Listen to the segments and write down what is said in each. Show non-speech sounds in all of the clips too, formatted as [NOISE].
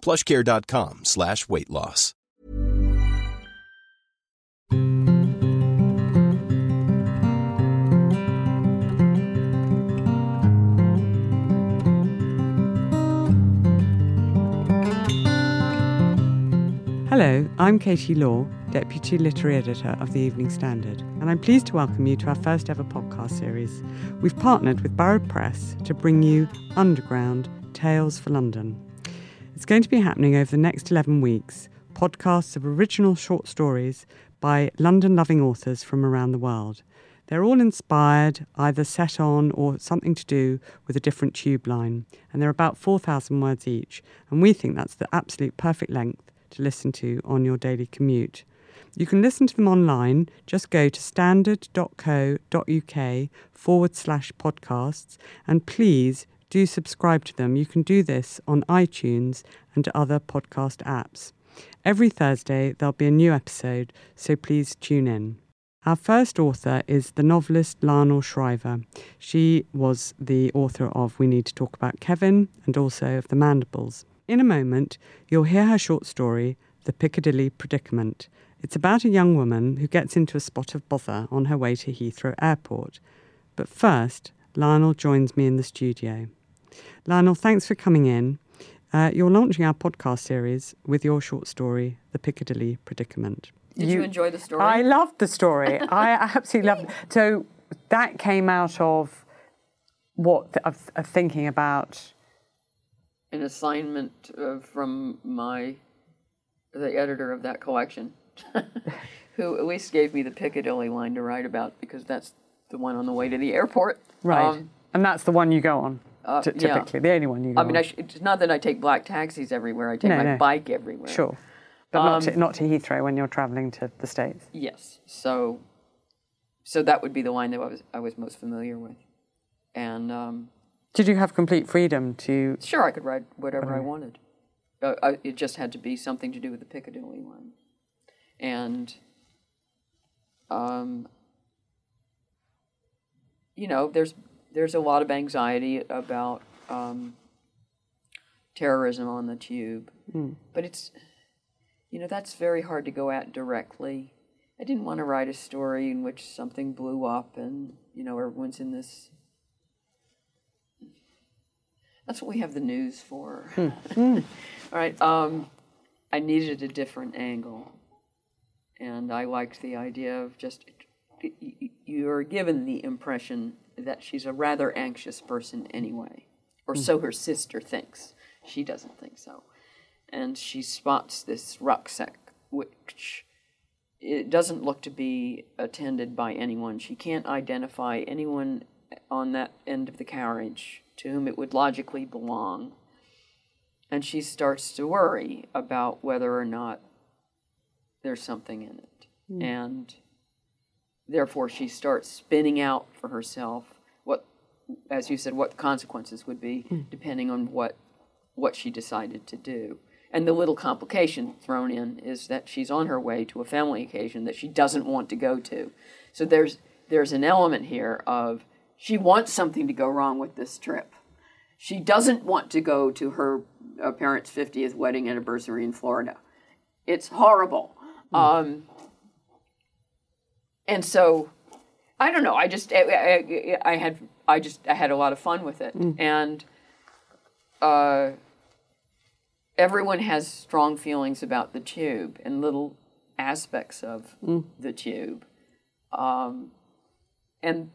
plushcare.com slash weight loss. Hello, I'm Katie Law, Deputy Literary Editor of the Evening Standard, and I'm pleased to welcome you to our first ever podcast series. We've partnered with Borough Press to bring you Underground Tales for London. It's going to be happening over the next 11 weeks podcasts of original short stories by London loving authors from around the world. They're all inspired, either set on or something to do with a different tube line, and they're about 4,000 words each, and we think that's the absolute perfect length to listen to on your daily commute. You can listen to them online. Just go to standard.co.uk forward slash podcasts and please do subscribe to them. You can do this on iTunes and other podcast apps. Every Thursday, there'll be a new episode, so please tune in. Our first author is the novelist Lionel Shriver. She was the author of We Need to Talk About Kevin and also of The Mandibles. In a moment, you'll hear her short story, The Piccadilly Predicament. It's about a young woman who gets into a spot of bother on her way to Heathrow Airport. But first, Lionel joins me in the studio. Lionel, thanks for coming in. Uh, you're launching our podcast series with your short story, The Piccadilly Predicament. Did you, enjoy the story? I loved the story. [LAUGHS] I absolutely loved it. So that came out of what of, of thinking about An assignment uh, from my the editor of that collection, [LAUGHS] who at least gave me the Piccadilly line to write about because that's the one on the way to the airport. right, Um, and that's the one you go on. Uh, t- yeah. typically, the only one you I mean. I sh- it's not that I take black taxis everywhere. I take No, my no. bike everywhere. Sure. But not, Um, to, not to Heathrow when you're travelling to the States. Yes. So, so that would be the line that I was I was most familiar with, and um, Did you have complete freedom to. sure I could ride whatever I wanted. Uh, I, it just had to be something to do with the Piccadilly line, and um, you know, there's there's a lot of anxiety about um, terrorism on the tube, but it's you know that's very hard to go at directly. I didn't want to write a story in which something blew up and you know everyone's in this. That's what we have the news for. [LAUGHS] All right. Um, I needed a different angle, and I liked the idea of just you're given the impression that she's a rather anxious person anyway, or hmm. so her sister thinks. She doesn't think so, and she spots this rucksack, which it doesn't look to be attended by anyone. She can't identify anyone on that end of the carriage to whom it would logically belong. And she starts to worry about whether or not there's something in it. Hmm. And therefore, she starts spinning out for herself what, as you said, what the consequences would be, depending on what, what she decided to do. And the little complication thrown in is that she's on her way to a family occasion that she doesn't want to go to. So there's there's an element here of she wants something to go wrong with this trip. She doesn't want to go to her uh, parents' 50th wedding anniversary in Florida. It's horrible. Um, and so I don't know. I just I, I, I had I just I had a lot of fun with it, and uh, everyone has strong feelings about the tube and little aspects of the tube. Um, and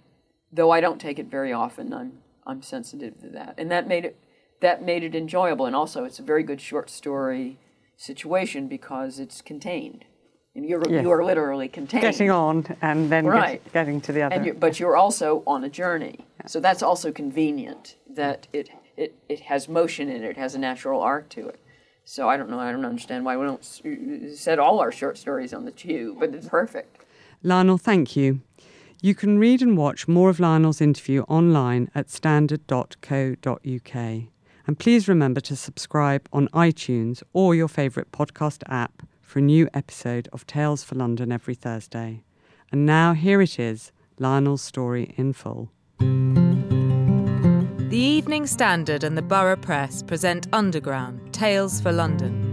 though I don't take it very often, I'm I'm sensitive to that, and that made it that made it enjoyable. And also, it's a very good short story situation because it's contained. And you're Yes. you are literally contained. Getting on and then get- getting to the other. and you're, but you're also on a journey. So that's also convenient that it, it it has motion in it, it has a natural arc to it. So I don't know, I don't understand why we don't set all our short stories on the tube, but it's perfect. Lionel, thank you. You can read and watch more of Lionel's interview online at standard.co.uk. And please remember to subscribe on iTunes or your favourite podcast app for a new episode of Tales for London every Thursday. And now here it is Lionel's story in full. The Evening Standard and the Borough Press present Underground Tales for London.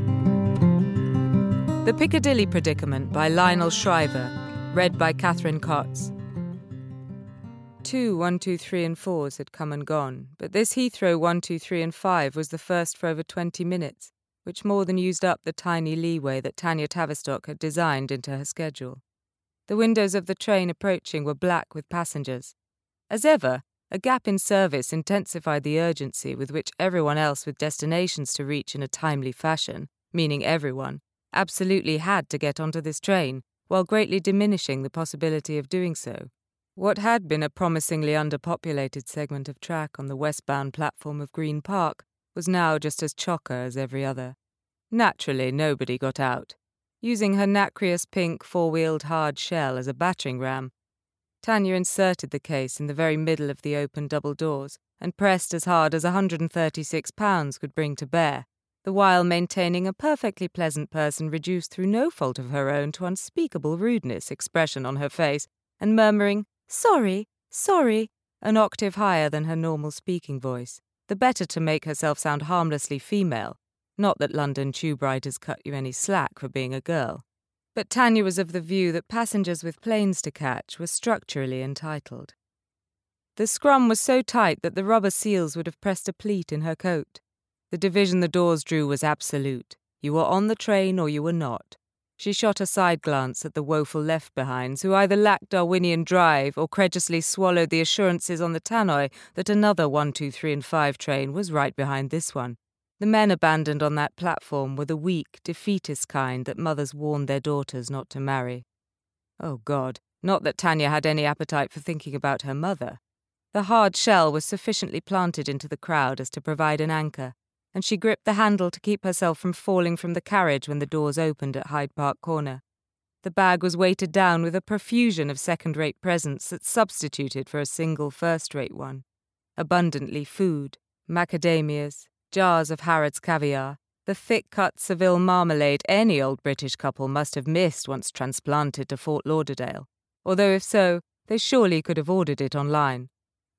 The Piccadilly Predicament by Lionel Shriver, read by Catherine Cots. Two one, two, three, and 4s had come and gone, but this Heathrow one, two, three, and 5 was the first for over 20 minutes, which more than used up the tiny leeway that Tanya Tavistock had designed into her schedule. The windows of the train approaching were black with passengers. As ever, a gap in service intensified the urgency with which everyone else with destinations to reach in a timely fashion, meaning everyone, absolutely had to get onto this train, while greatly diminishing the possibility of doing so. What had been a promisingly underpopulated segment of track on the westbound platform of Green Park was now just as chocker as every other. Naturally, nobody got out. Using her nacreous pink four wheeled hard shell as a battering ram, Tanya inserted the case in the very middle of the open double doors and pressed as hard as 136 pounds could bring to bear, the while maintaining a perfectly pleasant person reduced through no fault of her own to unspeakable rudeness expression on her face, and murmuring, Sorry, sorry, an octave higher than her normal speaking voice, the better to make herself sound harmlessly female. Not that London tube riders cut you any slack for being a girl. But Tanya was of the view that passengers with planes to catch were structurally entitled. The scrum was so tight that the rubber seals would have pressed a pleat in her coat. The division the doors drew was absolute. You were on the train or you were not. She shot a side glance at the woeful left behinds, who either lacked Darwinian drive or credulously swallowed the assurances on the tannoy that another 1, 2, 3, and 5 train was right behind this one. The men abandoned on that platform were the weak, defeatist kind that mothers warned their daughters not to marry. Oh, God, not that Tanya had any appetite for thinking about her mother. The hard shell was sufficiently planted into the crowd as to provide an anchor, and she gripped the handle to keep herself from falling from the carriage when the doors opened at Hyde Park Corner. The bag was weighted down with a profusion of second rate presents that substituted for a single first rate one. Abundantly food, macadamias, jars of Harrod's caviar, the thick cut Seville marmalade any old British couple must have missed once transplanted to Fort Lauderdale, although if so, they surely could have ordered it online.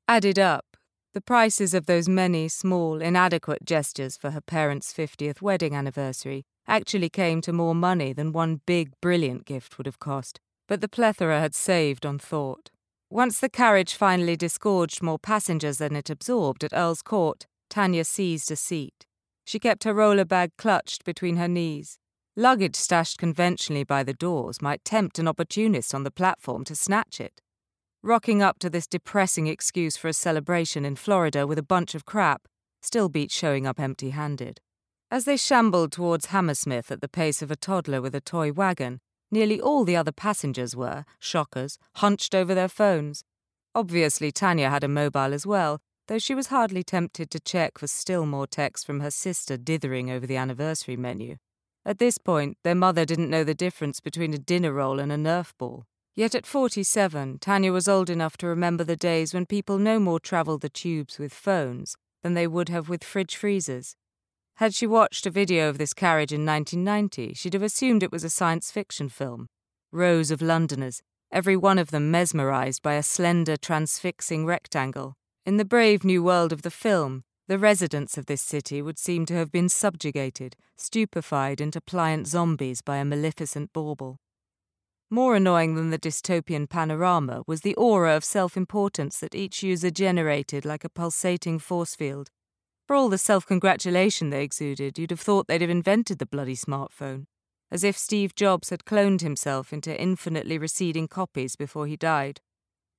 Added up, the prices of those many small, inadequate gestures for her parents' 50th wedding anniversary actually came to more money than one big, brilliant gift would have cost, but the plethora had saved on thought. Once the carriage finally disgorged more passengers than it absorbed at Earl's Court, Tanya seized a seat. She kept her roller bag clutched between her knees. Luggage stashed conventionally by the doors might tempt an opportunist on the platform to snatch it. Rocking up to this depressing excuse for a celebration in Florida with a bunch of crap still beat showing up empty handed. As they shambled towards Hammersmith at the pace of a toddler with a toy wagon, nearly all the other passengers were, shockers, hunched over their phones. Obviously, Tanya had a mobile as well, though she was hardly tempted to check for still more texts from her sister dithering over the anniversary menu. At this point, their mother didn't know the difference between a dinner roll and a Nerf ball. Yet at 47, Tanya was old enough to remember the days when people no more travelled the tubes with phones than they would have with fridge freezers. Had she watched a video of this carriage in 1990, she'd have assumed it was a science fiction film. Rows of Londoners, every one of them mesmerised by a slender, transfixing rectangle. In the brave new world of the film, the residents of this city would seem to have been subjugated, stupefied into pliant zombies by a maleficent bauble. More annoying than the dystopian panorama was the aura of self importance that each user generated like a pulsating force field. For all the self congratulation they exuded, you'd have thought they'd have invented the bloody smartphone, as if Steve Jobs had cloned himself into infinitely receding copies before he died.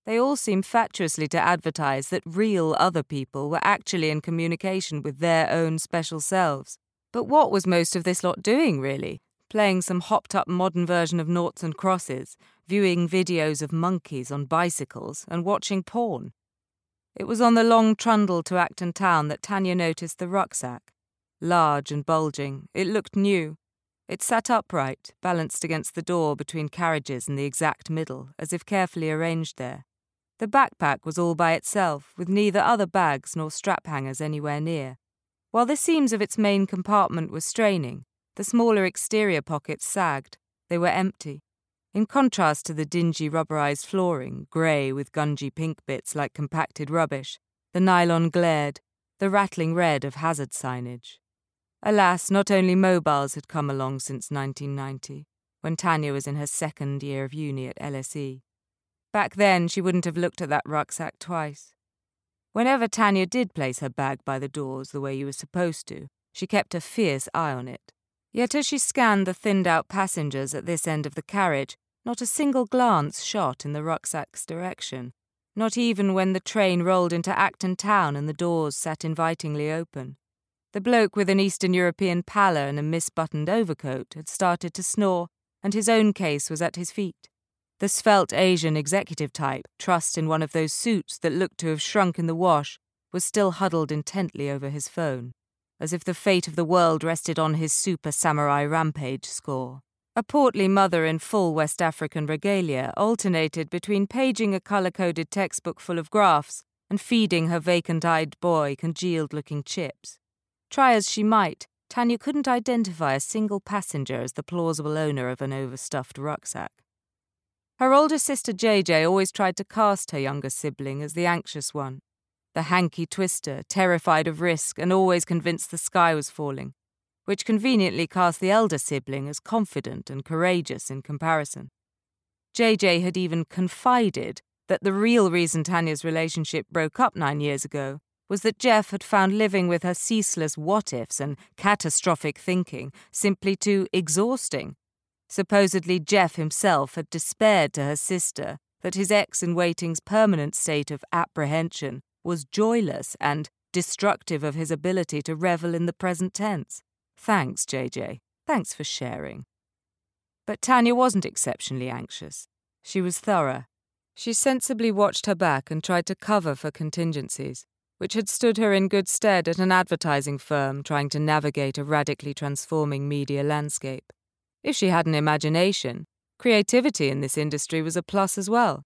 They all seemed fatuously to advertise that real other people were actually in communication with their own special selves. But what was most of this lot doing, really? Playing some hopped up modern version of noughts and crosses, viewing videos of monkeys on bicycles, and watching porn. It was on the long trundle to Acton Town that Tanya noticed the rucksack. Large and bulging, it looked new. It sat upright, balanced against the door between carriages in the exact middle, as if carefully arranged there. The backpack was all by itself, with neither other bags nor strap hangers anywhere near. While the seams of its main compartment were straining, the smaller exterior pockets sagged. They were empty. In contrast to the dingy rubberized flooring, grey with gungy pink bits like compacted rubbish, the nylon glared, the rattling red of hazard signage. Alas, not only mobiles had come along since 1990, when Tanya was in her second year of uni at LSE. Back then, she wouldn't have looked at that rucksack twice. Whenever Tanya did place her bag by the doors the way you were supposed to, she kept a fierce eye on it. Yet as she scanned the thinned out passengers at this end of the carriage, not a single glance shot in the rucksack's direction, not even when the train rolled into Acton town and the doors sat invitingly open. The bloke with an Eastern European pallor and a misbuttoned overcoat had started to snore, and his own case was at his feet. The svelte Asian executive type, trussed in one of those suits that looked to have shrunk in the wash, was still huddled intently over his phone, as if the fate of the world rested on his super samurai rampage score. A portly mother in full West African regalia alternated between paging a color coded textbook full of graphs and feeding her vacant eyed boy congealed looking chips. Try as she might, Tanya couldn't identify a single passenger as the plausible owner of an overstuffed rucksack. Her older sister JJ always tried to cast her younger sibling as the anxious one, the hanky twister, terrified of risk and always convinced the sky was falling which conveniently cast the elder sibling as confident and courageous in comparison. JJ had even confided that the real reason Tanya's relationship broke up nine years ago was that Jeff had found living with her ceaseless what ifs and catastrophic thinking simply too exhausting. Supposedly, Jeff himself had despaired to her sister that his ex in waiting's permanent state of apprehension was joyless and destructive of his ability to revel in the present tense. Thanks, JJ. Thanks for sharing. But Tanya wasn't exceptionally anxious. She was thorough. She sensibly watched her back and tried to cover for contingencies, which had stood her in good stead at an advertising firm trying to navigate a radically transforming media landscape. If she had an imagination, creativity in this industry was a plus as well.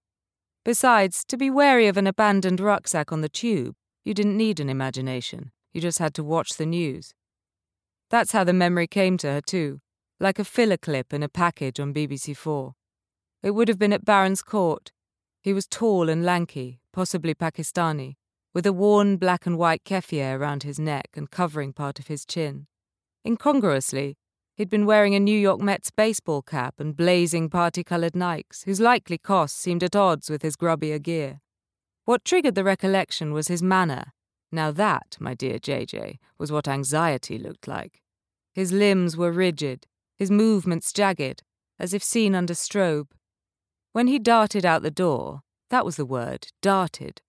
Besides, to be wary of an abandoned rucksack on the tube, you didn't need an imagination. You just had to watch the news. That's how the memory came to her, too, like a filler clip in a package on BBC4. It would have been at Baron's Court. He was tall and lanky, possibly Pakistani, with a worn black and white keffiyeh around his neck and covering part of his chin. Incongruously, he'd been wearing a New York Mets baseball cap and blazing party coloured Nikes, whose likely cost seemed at odds with his grubbier gear. What triggered the recollection was his manner, now that, my dear JJ, was what anxiety looked like. His limbs were rigid, his movements jagged, as if seen under strobe. When he darted out the door, that was the word, darted.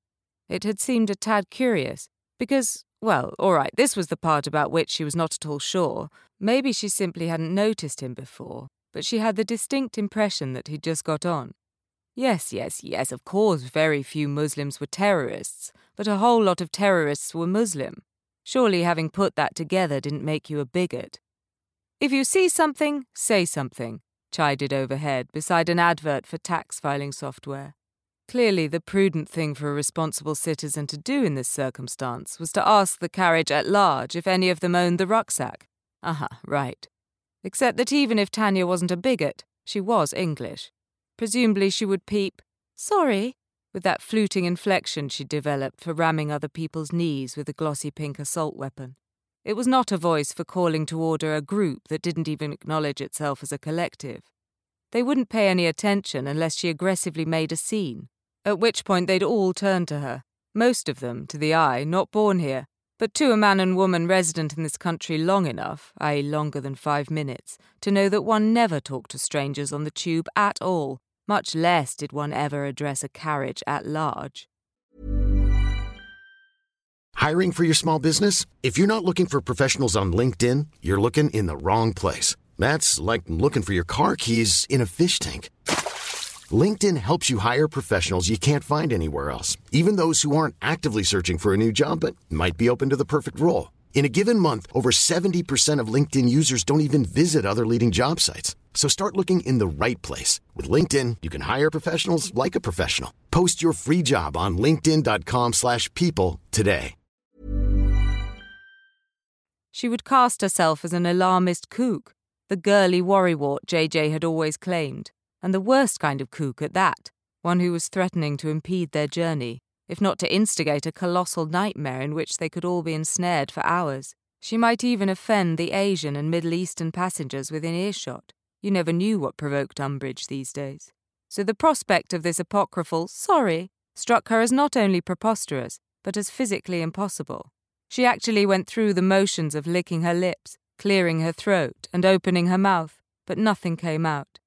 It had seemed a tad curious, because, well, all right, this was the part about which she was not at all sure. Maybe she simply hadn't noticed him before, but she had the distinct impression that he'd just got on. Yes, yes, yes, of course, very few Muslims were terrorists, but a whole lot of terrorists were Muslim. Surely having put that together didn't make you a bigot. If you see something, say something, chided overhead beside an advert for tax filing software. Clearly, the prudent thing for a responsible citizen to do in this circumstance was to ask the carriage at large if any of them owned the rucksack. Aha, right. Except that even if Tanya wasn't a bigot, she was English. Presumably she would peep, Sorry, with that fluting inflection she'd developed for ramming other people's knees with a glossy pink assault weapon. It was not a voice for calling to order a group that didn't even acknowledge itself as a collective. They wouldn't pay any attention unless she aggressively made a scene, at which point they'd all turn to her, most of them, to the eye, not born here, but to a man and woman resident in this country long enough, i.e., longer than five minutes, to know that one never talked to strangers on the tube at all, much less did one ever address a carriage at large. Hiring for your small business? If you're not looking for professionals on LinkedIn, you're looking in the wrong place. That's like looking for your car keys in a fish tank. LinkedIn helps you hire professionals you can't find anywhere else, even those who aren't actively searching for a new job but might be open to the perfect role. In a given month, over 70% of LinkedIn users don't even visit other leading job sites. So start looking in the right place. With LinkedIn, you can hire professionals like a professional. Post your free job on linkedin.com slash people today. She would cast herself as an alarmist kook, the girly worrywart JJ had always claimed, and the worst kind of kook at that, one who was threatening to impede their journey, if not to instigate a colossal nightmare in which they could all be ensnared for hours. She might even offend the Asian and Middle Eastern passengers within earshot. You never knew what provoked umbrage these days. So the prospect of this apocryphal sorry struck her as not only preposterous, but as physically impossible. She actually went through the motions of licking her lips, clearing her throat, and opening her mouth, but nothing came out.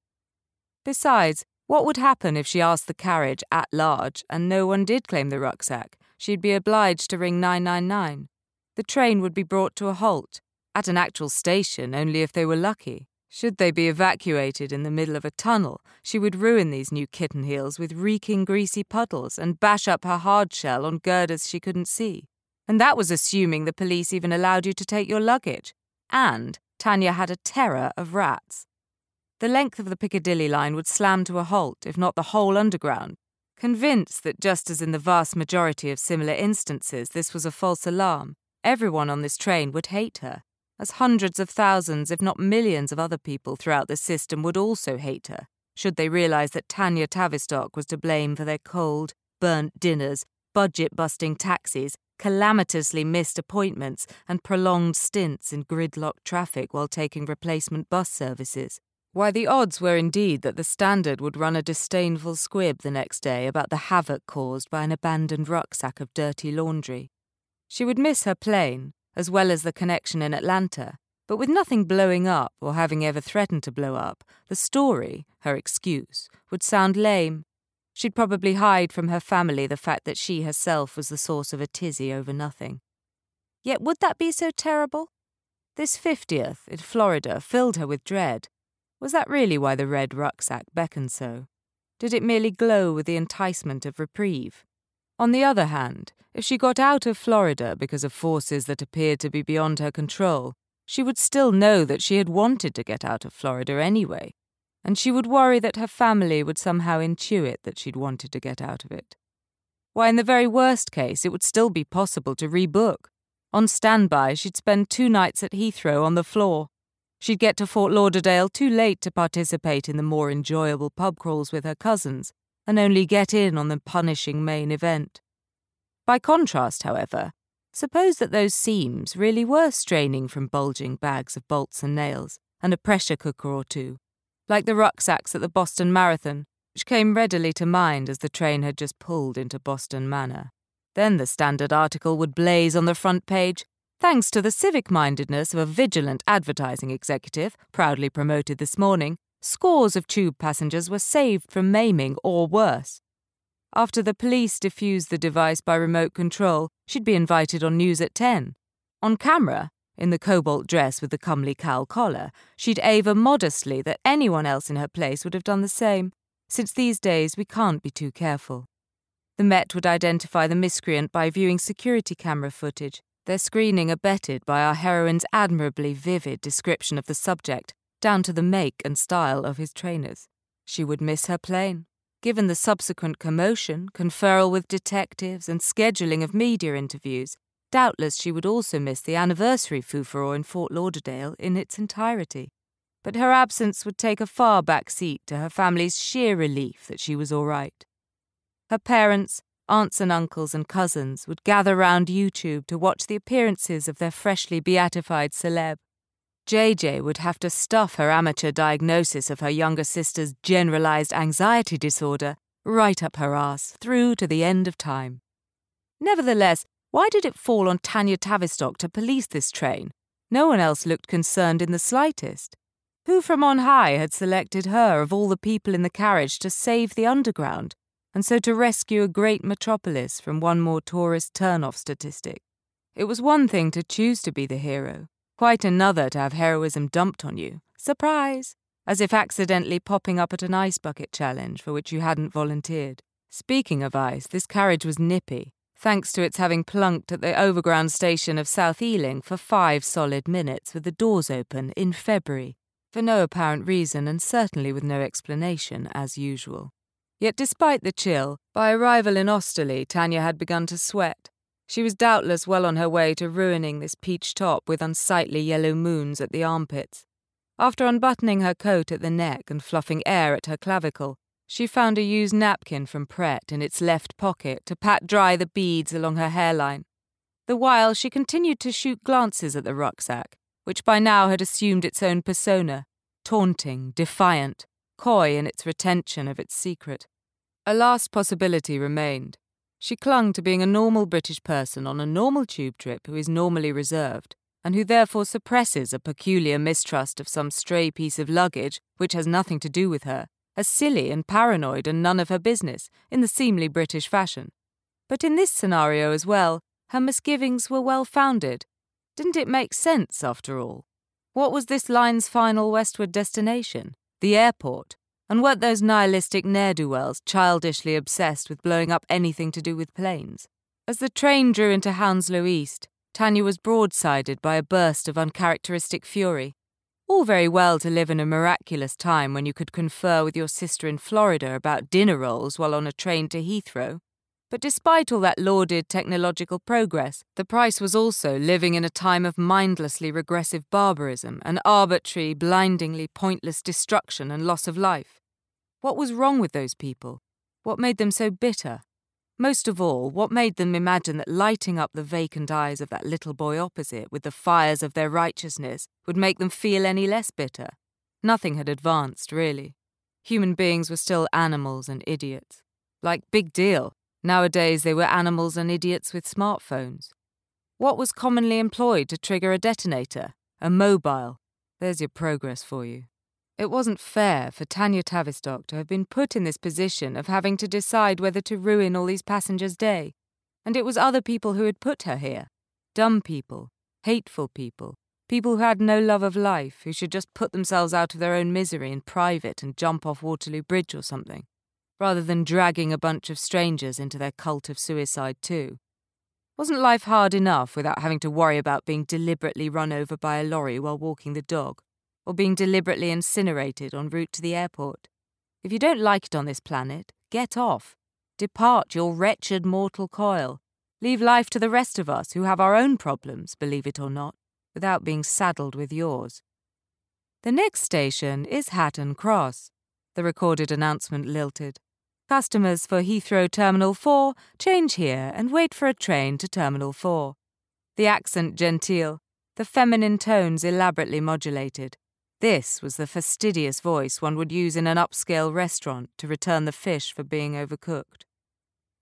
Besides, what would happen if she asked the carriage at large and no one did claim the rucksack? She'd be obliged to ring 999. The train would be brought to a halt, at an actual station only if they were lucky. Should they be evacuated in the middle of a tunnel, she would ruin these new kitten heels with reeking greasy puddles and bash up her hard shell on girders she couldn't see. And that was assuming the police even allowed you to take your luggage. And Tanya had a terror of rats. The length of the Piccadilly line would slam to a halt, if not the whole underground. Convinced that just as in the vast majority of similar instances this was a false alarm, everyone on this train would hate her, as hundreds of thousands, if not millions, of other people throughout the system would also hate her, should they realize that Tanya Tavistock was to blame for their cold, burnt dinners, budget busting taxis, calamitously missed appointments, and prolonged stints in gridlock traffic while taking replacement bus services. Why, the odds were indeed that the Standard would run a disdainful squib the next day about the havoc caused by an abandoned rucksack of dirty laundry. She would miss her plane, as well as the connection in Atlanta, but with nothing blowing up or having ever threatened to blow up, the story, her excuse, would sound lame. She'd probably hide from her family the fact that she herself was the source of a tizzy over nothing. Yet would that be so terrible? This 50th in Florida filled her with dread. Was that really why the red rucksack beckoned so? Did it merely glow with the enticement of reprieve? On the other hand, if she got out of Florida because of forces that appeared to be beyond her control, she would still know that she had wanted to get out of Florida anyway, and she would worry that her family would somehow intuit that she'd wanted to get out of it. Why, in the very worst case, it would still be possible to rebook. On standby, she'd spend two nights at Heathrow on the floor. She'd get to Fort Lauderdale too late to participate in the more enjoyable pub crawls with her cousins, and only get in on the punishing main event. By contrast, however, suppose that those seams really were straining from bulging bags of bolts and nails, and a pressure cooker or two, like the rucksacks at the Boston Marathon, which came readily to mind as the train had just pulled into Boston Manor. Then the standard article would blaze on the front page Thanks to the civic mindedness of a vigilant advertising executive, proudly promoted this morning, scores of tube passengers were saved from maiming or worse. After the police defused the device by remote control, she'd be invited on news at 10. On camera, in the cobalt dress with the comely cowl collar, she'd aver modestly that anyone else in her place would have done the same, since these days we can't be too careful. The Met would identify the miscreant by viewing security camera footage, their screening abetted by our heroine's admirably vivid description of the subject, down to the make and style of his trainers. She would miss her plane. Given the subsequent commotion, conferral with detectives, and scheduling of media interviews, doubtless she would also miss the anniversary foo in Fort Lauderdale in its entirety. But her absence would take a far back seat to her family's sheer relief that she was all right. Her parents, aunts and uncles and cousins would gather round YouTube to watch the appearances of their freshly beatified celeb. JJ would have to stuff her amateur diagnosis of her younger sister's generalized anxiety disorder right up her ass through to the end of time. Nevertheless, Why did it fall on Tanya Tavistock to police this train? No one else looked concerned in the slightest. Who from on high had selected her of all the people in the carriage to save the underground, and so to rescue a great metropolis from one more tourist turn-off statistic? It was one thing to choose to be the hero, quite another to have heroism dumped on you. Surprise! As if accidentally popping up at an ice bucket challenge for which you hadn't volunteered. Speaking of ice, this carriage was nippy, thanks to its having plunked at the overground station of South Ealing for five solid minutes with the doors open in February, for no apparent reason and certainly with no explanation, as usual. Yet despite the chill, by arrival in Osterley, Tanya had begun to sweat. She was doubtless well on her way to ruining this peach top with unsightly yellow moons at the armpits. After unbuttoning her coat at the neck and fluffing air at her clavicle, she found a used napkin from Pret in its left pocket to pat dry the beads along her hairline. The while she continued to shoot glances at the rucksack, which by now had assumed its own persona taunting, defiant, coy in its retention of its secret. A last possibility remained. She clung to being a normal British person on a normal tube trip who is normally reserved, and who therefore suppresses a peculiar mistrust of some stray piece of luggage which has nothing to do with her, as silly and paranoid and none of her business, in the seemly British fashion. But in this scenario as well, her misgivings were well founded. Didn't it make sense, after all? What was this line's final westward destination? The airport. And weren't those nihilistic ne'er do wells childishly obsessed with blowing up anything to do with planes? As the train drew into Hounslow East, Tanya was broadsided by a burst of uncharacteristic fury. All very well to live in a miraculous time when you could confer with your sister in Florida about dinner rolls while on a train to Heathrow. But despite all that lauded technological progress, the price was also living in a time of mindlessly regressive barbarism and arbitrary, blindingly pointless destruction and loss of life. What was wrong with those people? What made them so bitter? Most of all, what made them imagine that lighting up the vacant eyes of that little boy opposite with the fires of their righteousness would make them feel any less bitter? Nothing had advanced, really. Human beings were still animals and idiots. Like, big deal. Nowadays, they were animals and idiots with smartphones. What was commonly employed to trigger a detonator? A mobile. There's your progress for you. It wasn't fair for Tanya Tavistock to have been put in this position of having to decide whether to ruin all these passengers' day. And it was other people who had put her here. Dumb people, hateful people, people who had no love of life, who should just put themselves out of their own misery in private and jump off Waterloo Bridge or something, rather than dragging a bunch of strangers into their cult of suicide too. Wasn't life hard enough without having to worry about being deliberately run over by a lorry while walking the dog? or being deliberately incinerated en route to the airport. If you don't like it on this planet, get off. Depart your wretched mortal coil. Leave life to the rest of us who have our own problems, believe it or not, without being saddled with yours. The next station is Hatton Cross, the recorded announcement lilted. Customers for Heathrow Terminal 4 change here and wait for a train to Terminal 4. The accent genteel, the feminine tones elaborately modulated, this was the fastidious voice one would use in an upscale restaurant to return the fish for being overcooked.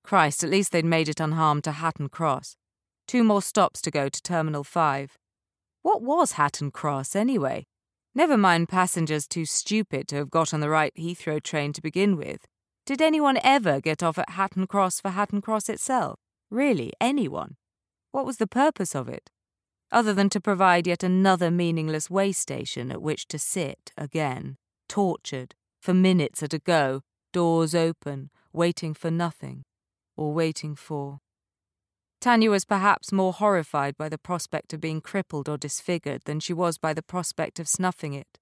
Christ, at least they'd made it unharmed to Hatton Cross. Two more stops to go to Terminal 5. What was Hatton Cross, anyway? Never mind passengers too stupid to have got on the right Heathrow train to begin with. Did anyone ever get off at Hatton Cross for Hatton Cross itself? Really, anyone? What was the purpose of it? other than to provide yet another meaningless way station at which to sit again, tortured, for minutes at a go, doors open, waiting for nothing, or waiting for. Tanya was perhaps more horrified by the prospect of being crippled or disfigured than she was by the prospect of snuffing it,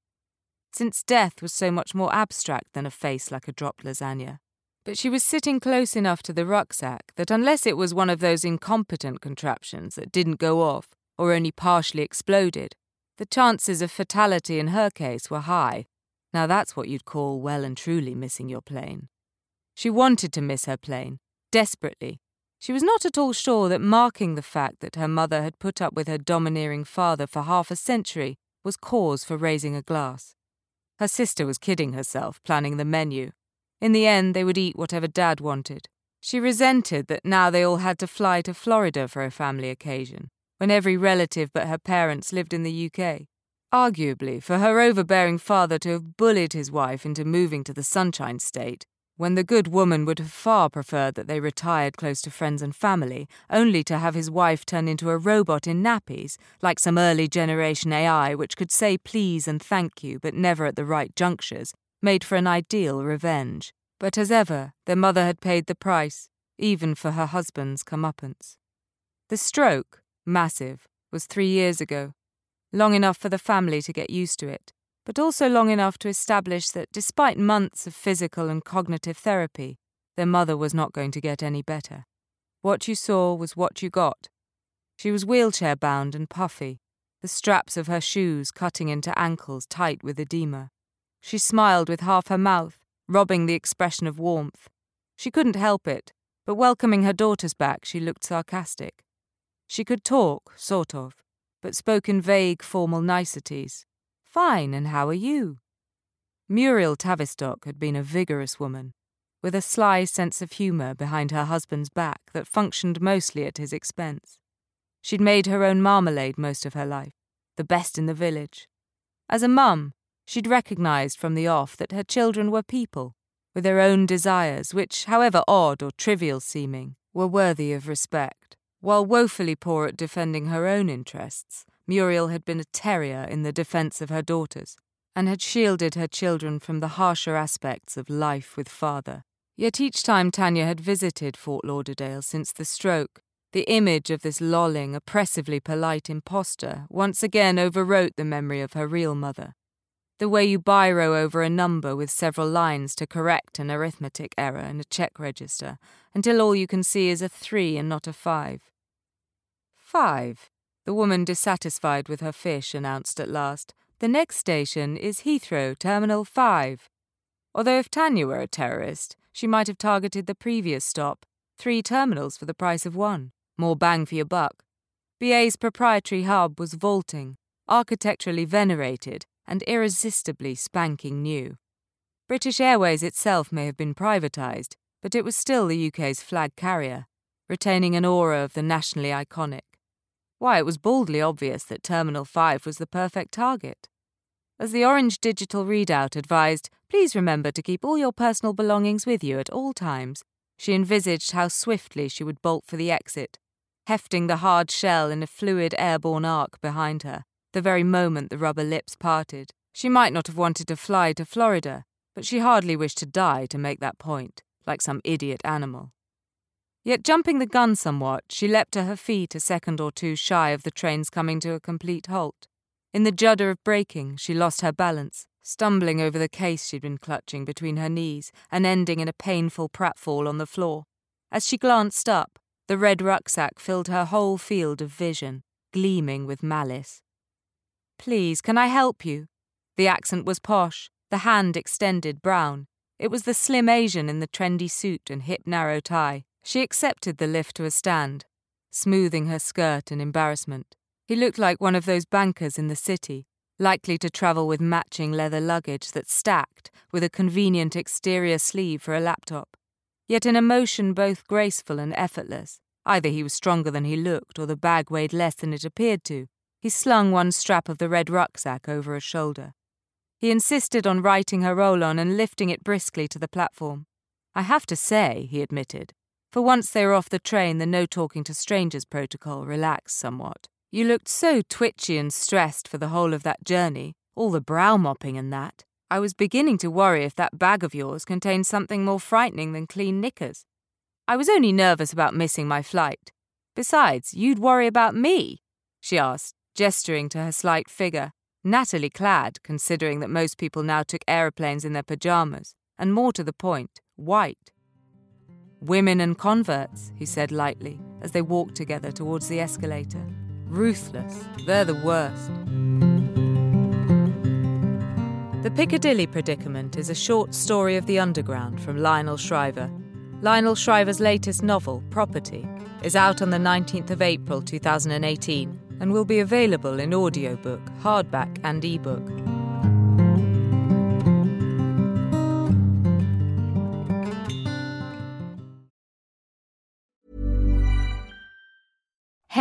since death was so much more abstract than a face like a dropped lasagna. But she was sitting close enough to the rucksack that unless it was one of those incompetent contraptions that didn't go off, or only partially exploded, the chances of fatality in her case were high. Now that's what you'd call well and truly missing your plane. She wanted to miss her plane, desperately. She was not at all sure that marking the fact that her mother had put up with her domineering father for half a century was cause for raising a glass. Her sister was kidding herself, planning the menu. In the end, they would eat whatever Dad wanted. She resented that now they all had to fly to Florida for a family occasion, when every relative but her parents lived in the UK. Arguably, for her overbearing father to have bullied his wife into moving to the Sunshine State, when the good woman would have far preferred that they retired close to friends and family, only to have his wife turn into a robot in nappies, like some early generation AI which could say please and thank you but never at the right junctures, made for an ideal revenge. But as ever, their mother had paid the price, even for her husband's comeuppance. The stroke, massive, was three years ago, long enough for the family to get used to it, but also long enough to establish that despite months of physical and cognitive therapy, their mother was not going to get any better. What you saw was what you got. She was wheelchair bound and puffy, the straps of her shoes cutting into ankles tight with edema. She smiled with half her mouth, robbing the expression of warmth. She couldn't help it, but welcoming her daughters back, she looked sarcastic. She could talk, sort of, but spoke in vague, formal niceties. Fine, and how are you? Muriel Tavistock had been a vigorous woman, with a sly sense of humour behind her husband's back that functioned mostly at his expense. She'd made her own marmalade most of her life, the best in the village. As a mum, she'd recognised from the off that her children were people, with their own desires, which, however odd or trivial seeming, were worthy of respect. While woefully poor at defending her own interests, Muriel had been a terrier in the defence of her daughters, and had shielded her children from the harsher aspects of life with father. Yet each time Tanya had visited Fort Lauderdale since the stroke, the image of this lolling, oppressively polite impostor once again overwrote the memory of her real mother. The way you biro over a number with several lines to correct an arithmetic error in a check register until all you can see is a three and not a five. Five, the woman dissatisfied with her fish announced at last. The next station is Heathrow, Terminal 5. Although if Tanya were a terrorist, she might have targeted the previous stop, three terminals for the price of one. More bang for your buck. BA's proprietary hub was vaulting, architecturally venerated, and irresistibly spanking new. British Airways itself may have been privatised, but it was still the UK's flag carrier, retaining an aura of the nationally iconic. Why, it was baldly obvious that Terminal 5 was the perfect target. As the orange digital readout advised, please remember to keep all your personal belongings with you at all times, she envisaged how swiftly she would bolt for the exit, hefting the hard shell in a fluid airborne arc behind her, the very moment the rubber lips parted. She might not have wanted to fly to Florida, but she hardly wished to die to make that point, like some idiot animal. Yet, jumping the gun somewhat, she leapt to her feet a second or two shy of the train's coming to a complete halt. In the judder of braking, she lost her balance, stumbling over the case she'd been clutching between her knees and ending in a painful pratfall on the floor. As she glanced up, the red rucksack filled her whole field of vision, gleaming with malice. Please, can I help you? The accent was posh, the hand extended brown. It was the slim Asian in the trendy suit and hip narrow tie. She accepted the lift to a stand, smoothing her skirt in embarrassment. He looked like one of those bankers in the city, likely to travel with matching leather luggage that stacked with a convenient exterior sleeve for a laptop. Yet in a motion both graceful and effortless, either he was stronger than he looked or the bag weighed less than it appeared to, he slung one strap of the red rucksack over a shoulder. He insisted on righting her roll on and lifting it briskly to the platform. I have to say, he admitted, for once they were off the train, the no talking to strangers protocol relaxed somewhat. You looked so twitchy and stressed for the whole of that journey, all the brow mopping and that. I was beginning to worry if that bag of yours contained something more frightening than clean knickers. I was only nervous about missing my flight. Besides, you'd worry about me, she asked, gesturing to her slight figure, nattily clad, considering that most people now took aeroplanes in their pajamas, and more to the point, white. Women and converts, he said lightly, as they walked together towards the escalator. Ruthless, they're the worst. The Piccadilly Predicament is a short story of the underground from Lionel Shriver. Lionel Shriver's latest novel, Property, is out on the 19th of April 2018 and will be available in audiobook, hardback, and ebook.